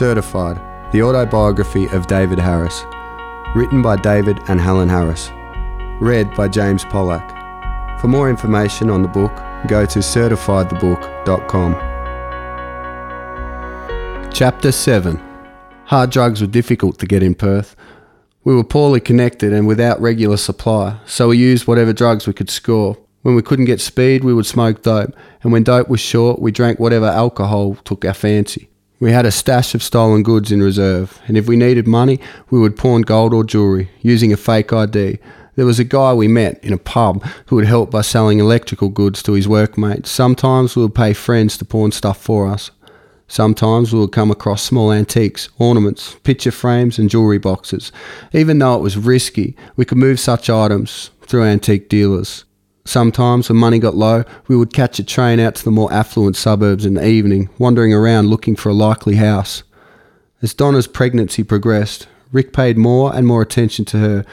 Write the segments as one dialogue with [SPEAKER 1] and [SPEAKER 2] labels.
[SPEAKER 1] Certified, the autobiography of David Harris. Written by David and Helen Harris. Read by James Pollack. For more information on the book, go to certifiedthebook.com. Chapter 7 Hard drugs were difficult to get in Perth. We were poorly connected and without regular supply, so we used whatever drugs we could score. When we couldn't get speed, we would smoke dope, and when dope was short, we drank whatever alcohol took our fancy. We had a stash of stolen goods in reserve, and if we needed money, we would pawn gold or jewellery using a fake ID. There was a guy we met in a pub who would help by selling electrical goods to his workmates. Sometimes we would pay friends to pawn stuff for us. Sometimes we would come across small antiques, ornaments, picture frames, and jewellery boxes. Even though it was risky, we could move such items through antique dealers. Sometimes, when money got low, we would catch a train out to the more affluent suburbs in the evening, wandering around looking for a likely house. As Donna's pregnancy progressed, Rick paid more and more attention to her.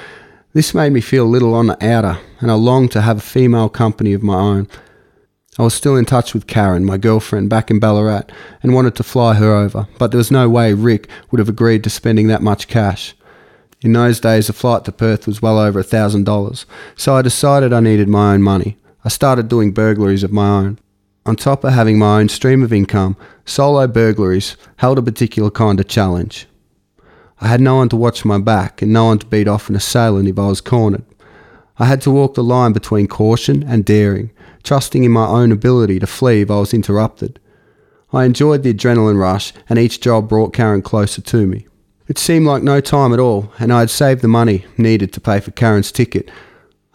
[SPEAKER 1] This made me feel a little on the outer, and I longed to have a female company of my own. I was still in touch with Karen, my girlfriend, back in Ballarat, and wanted to fly her over, but there was no way Rick would have agreed to spending that much cash. In those days, a flight to Perth was well over a thousand dollars, so I decided I needed my own money. I started doing burglaries of my own. On top of having my own stream of income, solo burglaries held a particular kind of challenge. I had no one to watch my back and no one to beat off an assailant if I was cornered. I had to walk the line between caution and daring, trusting in my own ability to flee if I was interrupted. I enjoyed the adrenaline rush, and each job brought Karen closer to me. It seemed like no time at all, and I had saved the money needed to pay for Karen's ticket.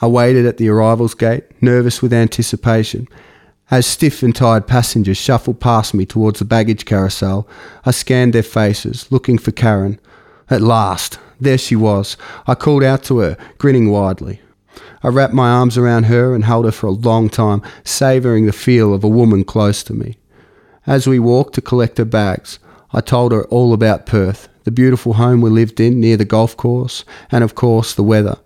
[SPEAKER 1] I waited at the arrivals gate, nervous with anticipation. As stiff and tired passengers shuffled past me towards the baggage carousel, I scanned their faces, looking for Karen. At last, there she was. I called out to her, grinning widely. I wrapped my arms around her and held her for a long time, savouring the feel of a woman close to me. As we walked to collect her bags, I told her all about Perth, the beautiful home we lived in near the golf course, and of course the weather.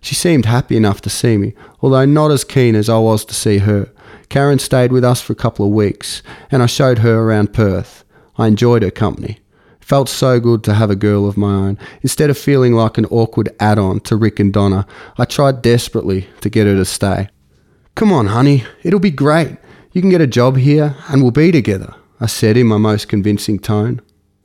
[SPEAKER 1] She seemed happy enough to see me, although not as keen as I was to see her. Karen stayed with us for a couple of weeks, and I showed her around Perth. I enjoyed her company. It felt so good to have a girl of my own. Instead of feeling like an awkward add on to Rick and Donna, I tried desperately to get her to stay. Come on, honey, it'll be great. You can get a job here, and we'll be together, I said in my most convincing tone.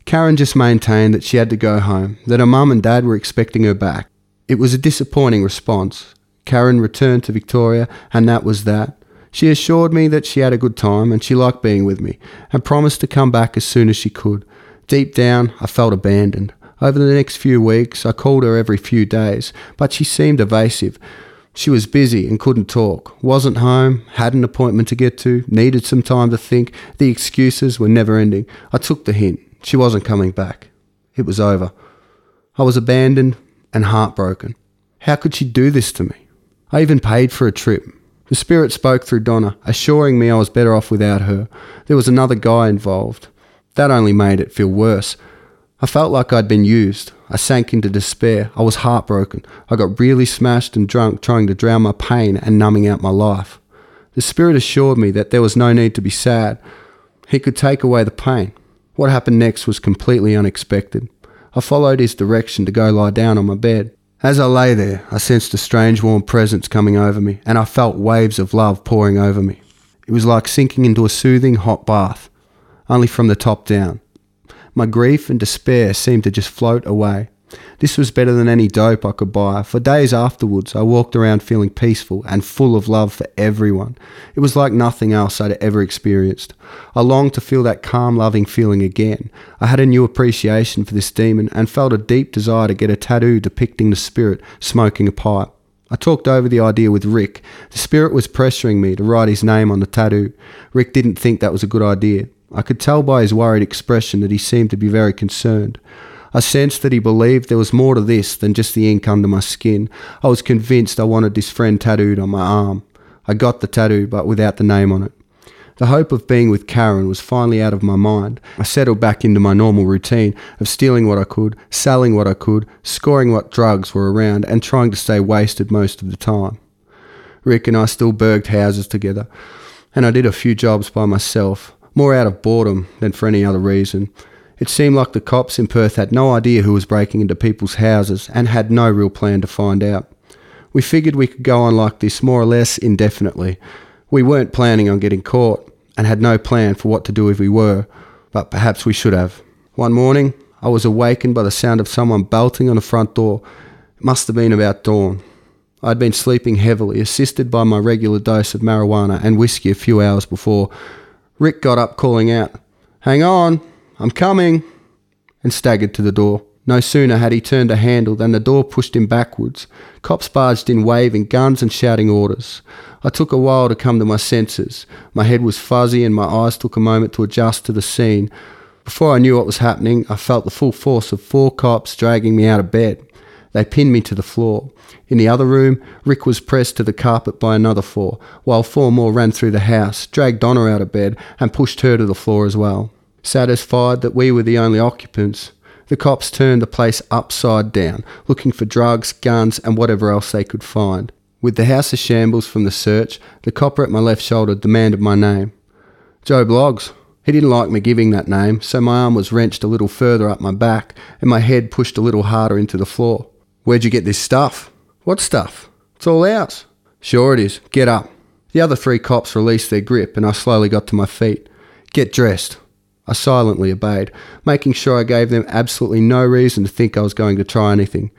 [SPEAKER 1] Karen just maintained that she had to go home, that her mum and dad were expecting her back. It was a disappointing response. Karen returned to Victoria, and that was that. She assured me that she had a good time and she liked being with me, and promised to come back as soon as she could. Deep down, I felt abandoned. Over the next few weeks, I called her every few days, but she seemed evasive. She was busy and couldn't talk, wasn't home, had an appointment to get to, needed some time to think. The excuses were never ending. I took the hint. She wasn't coming back. It was over. I was abandoned and heartbroken. How could she do this to me? I even paid for a trip. The spirit spoke through Donna, assuring me I was better off without her. There was another guy involved. That only made it feel worse. I felt like I'd been used. I sank into despair. I was heartbroken. I got really smashed and drunk trying to drown my pain and numbing out my life. The Spirit assured me that there was no need to be sad. He could take away the pain. What happened next was completely unexpected. I followed his direction to go lie down on my bed. As I lay there, I sensed a strange warm presence coming over me, and I felt waves of love pouring over me. It was like sinking into a soothing hot bath, only from the top down. My grief and despair seemed to just float away. This was better than any dope I could buy. For days afterwards, I walked around feeling peaceful and full of love for everyone. It was like nothing else I'd ever experienced. I longed to feel that calm, loving feeling again. I had a new appreciation for this demon and felt a deep desire to get a tattoo depicting the spirit smoking a pipe. I talked over the idea with Rick. The spirit was pressuring me to write his name on the tattoo. Rick didn't think that was a good idea. I could tell by his worried expression that he seemed to be very concerned. I sensed that he believed there was more to this than just the ink under my skin. I was convinced I wanted this friend tattooed on my arm. I got the tattoo, but without the name on it. The hope of being with Karen was finally out of my mind. I settled back into my normal routine of stealing what I could, selling what I could, scoring what drugs were around, and trying to stay wasted most of the time. Rick and I still burged houses together, and I did a few jobs by myself, more out of boredom than for any other reason. It seemed like the cops in Perth had no idea who was breaking into people's houses and had no real plan to find out. We figured we could go on like this more or less indefinitely. We weren't planning on getting caught and had no plan for what to do if we were, but perhaps we should have. One morning, I was awakened by the sound of someone belting on the front door. It must have been about dawn. I had been sleeping heavily, assisted by my regular dose of marijuana and whiskey a few hours before. Rick got up calling out, Hang on, I'm coming, and staggered to the door. No sooner had he turned a handle than the door pushed him backwards. Cops barged in waving guns and shouting orders. I took a while to come to my senses. My head was fuzzy and my eyes took a moment to adjust to the scene. Before I knew what was happening, I felt the full force of four cops dragging me out of bed. They pinned me to the floor. In the other room, Rick was pressed to the carpet by another four, while four more ran through the house, dragged Donna out of bed, and pushed her to the floor as well. Satisfied that we were the only occupants, the cops turned the place upside down, looking for drugs, guns, and whatever else they could find. With the house a shambles from the search, the copper at my left shoulder demanded my name. Joe Bloggs. He didn't like me giving that name, so my arm was wrenched a little further up my back and my head pushed a little harder into the floor. Where'd you get this stuff? What stuff? It's all ours. Sure it is. Get up. The other three cops released their grip and I slowly got to my feet. Get dressed. I silently obeyed, making sure I gave them absolutely no reason to think I was going to try anything.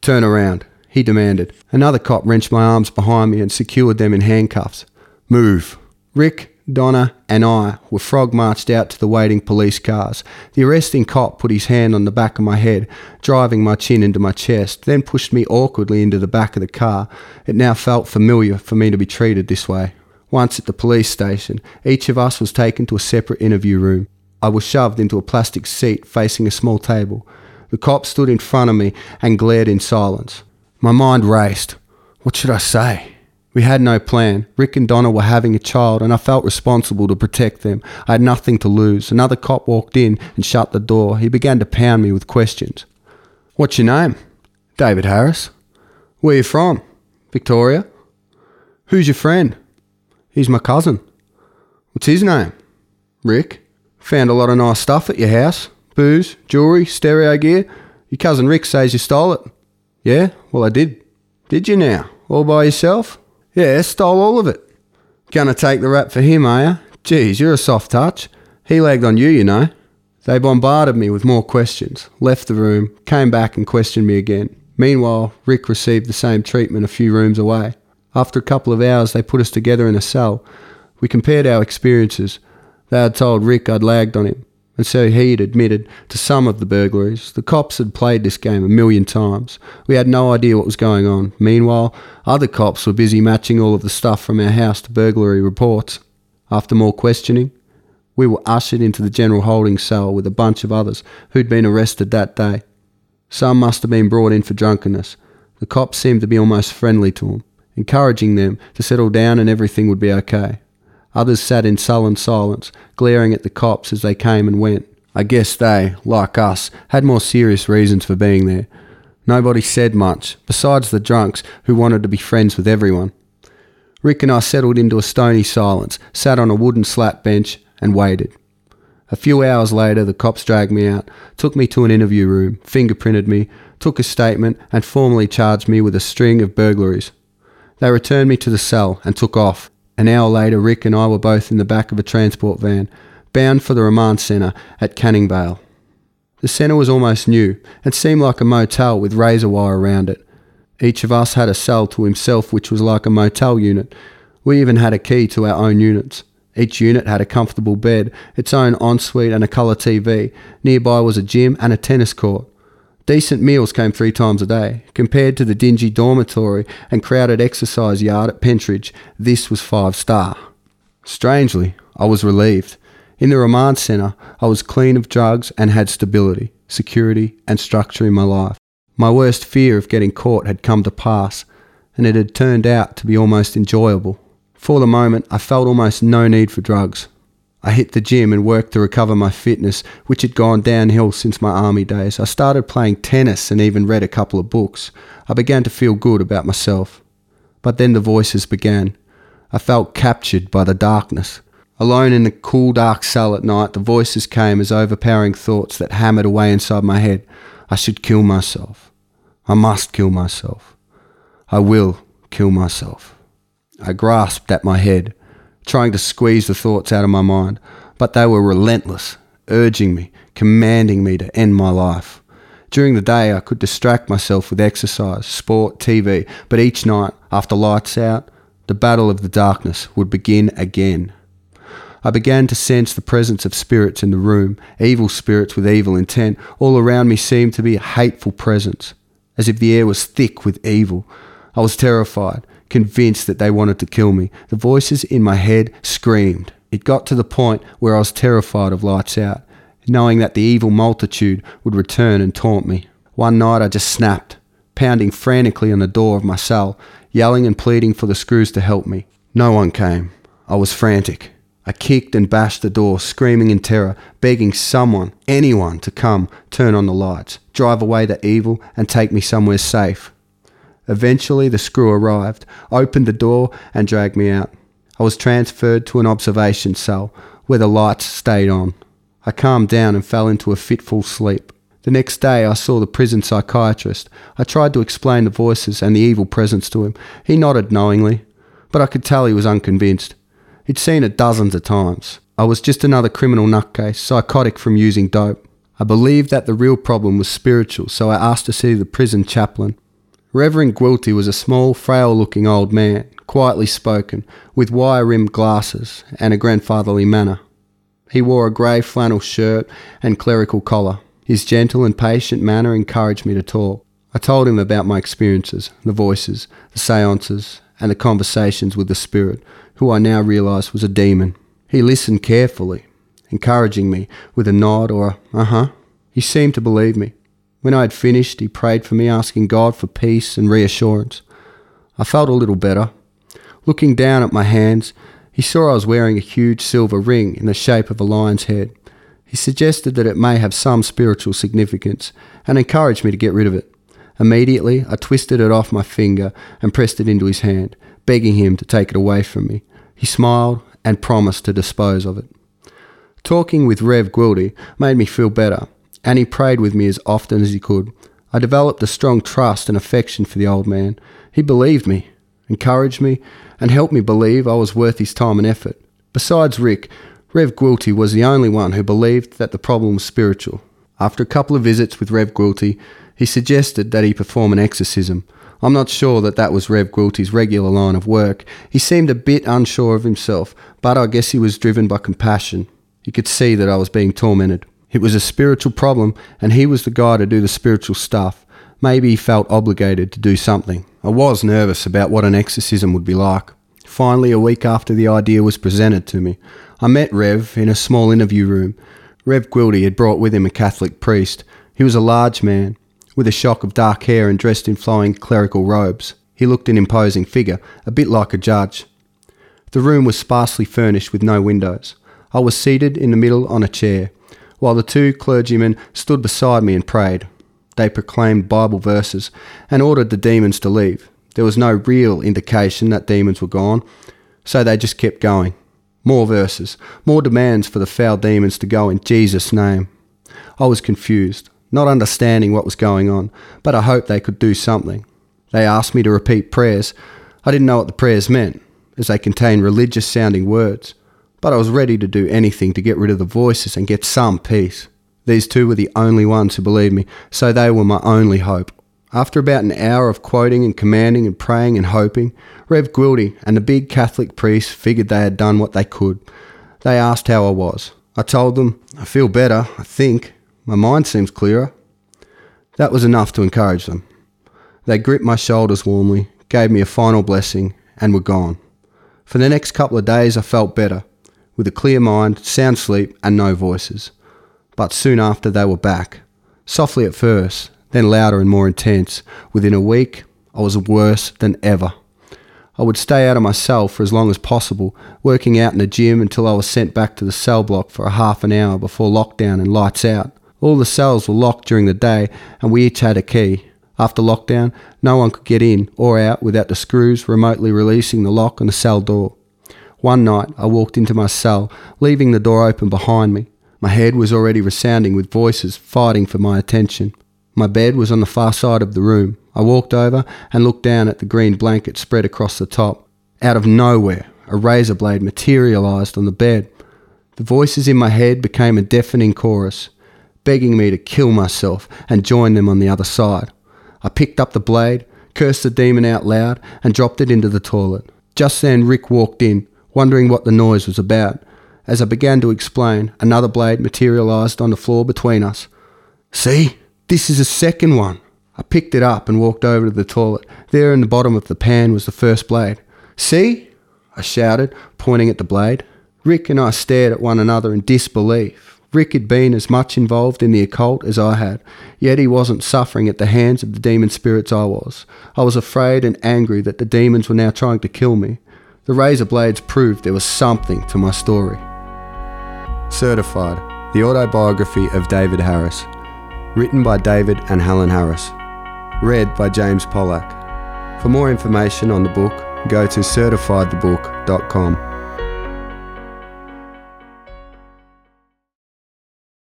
[SPEAKER 1] Turn around, he demanded. Another cop wrenched my arms behind me and secured them in handcuffs. Move. Rick, Donna, and I were frog marched out to the waiting police cars. The arresting cop put his hand on the back of my head, driving my chin into my chest, then pushed me awkwardly into the back of the car. It now felt familiar for me to be treated this way. Once at the police station, each of us was taken to a separate interview room. I was shoved into a plastic seat facing a small table. The cop stood in front of me and glared in silence. My mind raced. What should I say? We had no plan. Rick and Donna were having a child, and I felt responsible to protect them. I had nothing to lose. Another cop walked in and shut the door. He began to pound me with questions. What's your name? David Harris. Where you from? Victoria. Who's your friend? He's my cousin. What's his name? Rick. Found a lot of nice stuff at your house. Booze, jewellery, stereo gear. Your cousin Rick says you stole it. Yeah? Well, I did. Did you now? All by yourself? Yeah, stole all of it. Gonna take the rap for him, are you? Geez, you're a soft touch. He lagged on you, you know. They bombarded me with more questions, left the room, came back and questioned me again. Meanwhile, Rick received the same treatment a few rooms away. After a couple of hours, they put us together in a cell. We compared our experiences. They had told Rick I'd lagged on him and so he'd admitted to some of the burglaries. The cops had played this game a million times. We had no idea what was going on. Meanwhile, other cops were busy matching all of the stuff from our house to burglary reports. After more questioning, we were ushered into the general holding cell with a bunch of others who'd been arrested that day. Some must have been brought in for drunkenness. The cops seemed to be almost friendly to them, encouraging them to settle down and everything would be okay. Others sat in sullen silence, glaring at the cops as they came and went. I guess they, like us, had more serious reasons for being there. Nobody said much, besides the drunks who wanted to be friends with everyone. Rick and I settled into a stony silence, sat on a wooden slat bench, and waited. A few hours later, the cops dragged me out, took me to an interview room, fingerprinted me, took a statement, and formally charged me with a string of burglaries. They returned me to the cell and took off, an hour later, Rick and I were both in the back of a transport van, bound for the remand centre at Canning Vale. The centre was almost new and seemed like a motel with razor wire around it. Each of us had a cell to himself, which was like a motel unit. We even had a key to our own units. Each unit had a comfortable bed, its own ensuite, and a colour TV. Nearby was a gym and a tennis court. Decent meals came three times a day. Compared to the dingy dormitory and crowded exercise yard at Pentridge, this was five star. Strangely, I was relieved. In the remand centre, I was clean of drugs and had stability, security, and structure in my life. My worst fear of getting caught had come to pass, and it had turned out to be almost enjoyable. For the moment, I felt almost no need for drugs. I hit the gym and worked to recover my fitness, which had gone downhill since my army days. I started playing tennis and even read a couple of books. I began to feel good about myself. But then the voices began. I felt captured by the darkness. Alone in the cool, dark cell at night, the voices came as overpowering thoughts that hammered away inside my head. I should kill myself. I must kill myself. I will kill myself. I grasped at my head, trying to squeeze the thoughts out of my mind, but they were relentless, urging me, commanding me to end my life. During the day, I could distract myself with exercise, sport, TV, but each night, after lights out, the battle of the darkness would begin again. I began to sense the presence of spirits in the room, evil spirits with evil intent. All around me seemed to be a hateful presence, as if the air was thick with evil. I was terrified, convinced that they wanted to kill me. The voices in my head screamed. It got to the point where I was terrified of lights out, knowing that the evil multitude would return and taunt me. One night I just snapped, pounding frantically on the door of my cell, yelling and pleading for the screws to help me. No one came. I was frantic. I kicked and bashed the door, screaming in terror, begging someone, anyone, to come, turn on the lights, drive away the evil, and take me somewhere safe. Eventually, the screw arrived, opened the door, and dragged me out. I was transferred to an observation cell where the lights stayed on. I calmed down and fell into a fitful sleep. The next day, I saw the prison psychiatrist. I tried to explain the voices and the evil presence to him. He nodded knowingly, but I could tell he was unconvinced. He'd seen it dozens of times. I was just another criminal nutcase, psychotic from using dope. I believed that the real problem was spiritual, so I asked to see the prison chaplain. Reverend Gwilty was a small, frail looking old man, quietly spoken, with wire rimmed glasses and a grandfatherly manner. He wore a grey flannel shirt and clerical collar. His gentle and patient manner encouraged me to talk. I told him about my experiences, the voices, the seances, and the conversations with the spirit, who I now realised was a demon. He listened carefully, encouraging me with a nod or a uh huh. He seemed to believe me. When I had finished, he prayed for me, asking God for peace and reassurance. I felt a little better. Looking down at my hands, he saw I was wearing a huge silver ring in the shape of a lion's head. He suggested that it may have some spiritual significance and encouraged me to get rid of it. Immediately, I twisted it off my finger and pressed it into his hand, begging him to take it away from me. He smiled and promised to dispose of it. Talking with Rev Gwilty made me feel better, and he prayed with me as often as he could. I developed a strong trust and affection for the old man. He believed me, encouraged me, and helped me believe I was worth his time and effort. Besides Rick, Rev Gwilty was the only one who believed that the problem was spiritual. After a couple of visits with Rev Gwilty, he suggested that he perform an exorcism. I'm not sure that that was Rev Gwilty's regular line of work. He seemed a bit unsure of himself, but I guess he was driven by compassion. He could see that I was being tormented. It was a spiritual problem, and he was the guy to do the spiritual stuff. Maybe he felt obligated to do something. I was nervous about what an exorcism would be like. Finally, a week after the idea was presented to me, I met Rev in a small interview room. Rev Gwilty had brought with him a Catholic priest. He was a large man, with a shock of dark hair and dressed in flowing clerical robes. He looked an imposing figure, a bit like a judge. The room was sparsely furnished with no windows. I was seated in the middle on a chair, while the two clergymen stood beside me and prayed. They proclaimed Bible verses and ordered the demons to leave. There was no real indication that demons were gone, so they just kept going. More verses, more demands for the foul demons to go in Jesus' name. I was confused not understanding what was going on, but I hoped they could do something. They asked me to repeat prayers. I didn't know what the prayers meant, as they contained religious sounding words, but I was ready to do anything to get rid of the voices and get some peace. These two were the only ones who believed me, so they were my only hope. After about an hour of quoting and commanding and praying and hoping, Rev Gwilty and the big Catholic priest figured they had done what they could. They asked how I was. I told them, I feel better, I think. My mind seems clearer. That was enough to encourage them. They gripped my shoulders warmly, gave me a final blessing, and were gone. For the next couple of days, I felt better, with a clear mind, sound sleep, and no voices. But soon after, they were back. Softly at first, then louder and more intense. Within a week, I was worse than ever. I would stay out of my cell for as long as possible, working out in the gym until I was sent back to the cell block for a half an hour before lockdown and lights out. All the cells were locked during the day and we each had a key. After lockdown, no one could get in or out without the screws remotely releasing the lock on the cell door. One night, I walked into my cell, leaving the door open behind me. My head was already resounding with voices fighting for my attention. My bed was on the far side of the room. I walked over and looked down at the green blanket spread across the top. Out of nowhere, a razor blade materialized on the bed. The voices in my head became a deafening chorus, begging me to kill myself and join them on the other side. I picked up the blade, cursed the demon out loud, and dropped it into the toilet. Just then, Rick walked in, wondering what the noise was about. As I began to explain, another blade materialized on the floor between us. See? This is a second one. I picked it up and walked over to the toilet. There in the bottom of the pan was the first blade. See? I shouted, pointing at the blade. Rick and I stared at one another in disbelief. Rick had been as much involved in the occult as I had, yet he wasn't suffering at the hands of the demon spirits I was. I was afraid and angry that the demons were now trying to kill me. The razor blades proved there was something to my story. Certified, the autobiography of David Harris. Written by David and Helen Harris. Read by James Pollack. For more information on the book, go to certifiedthebook.com.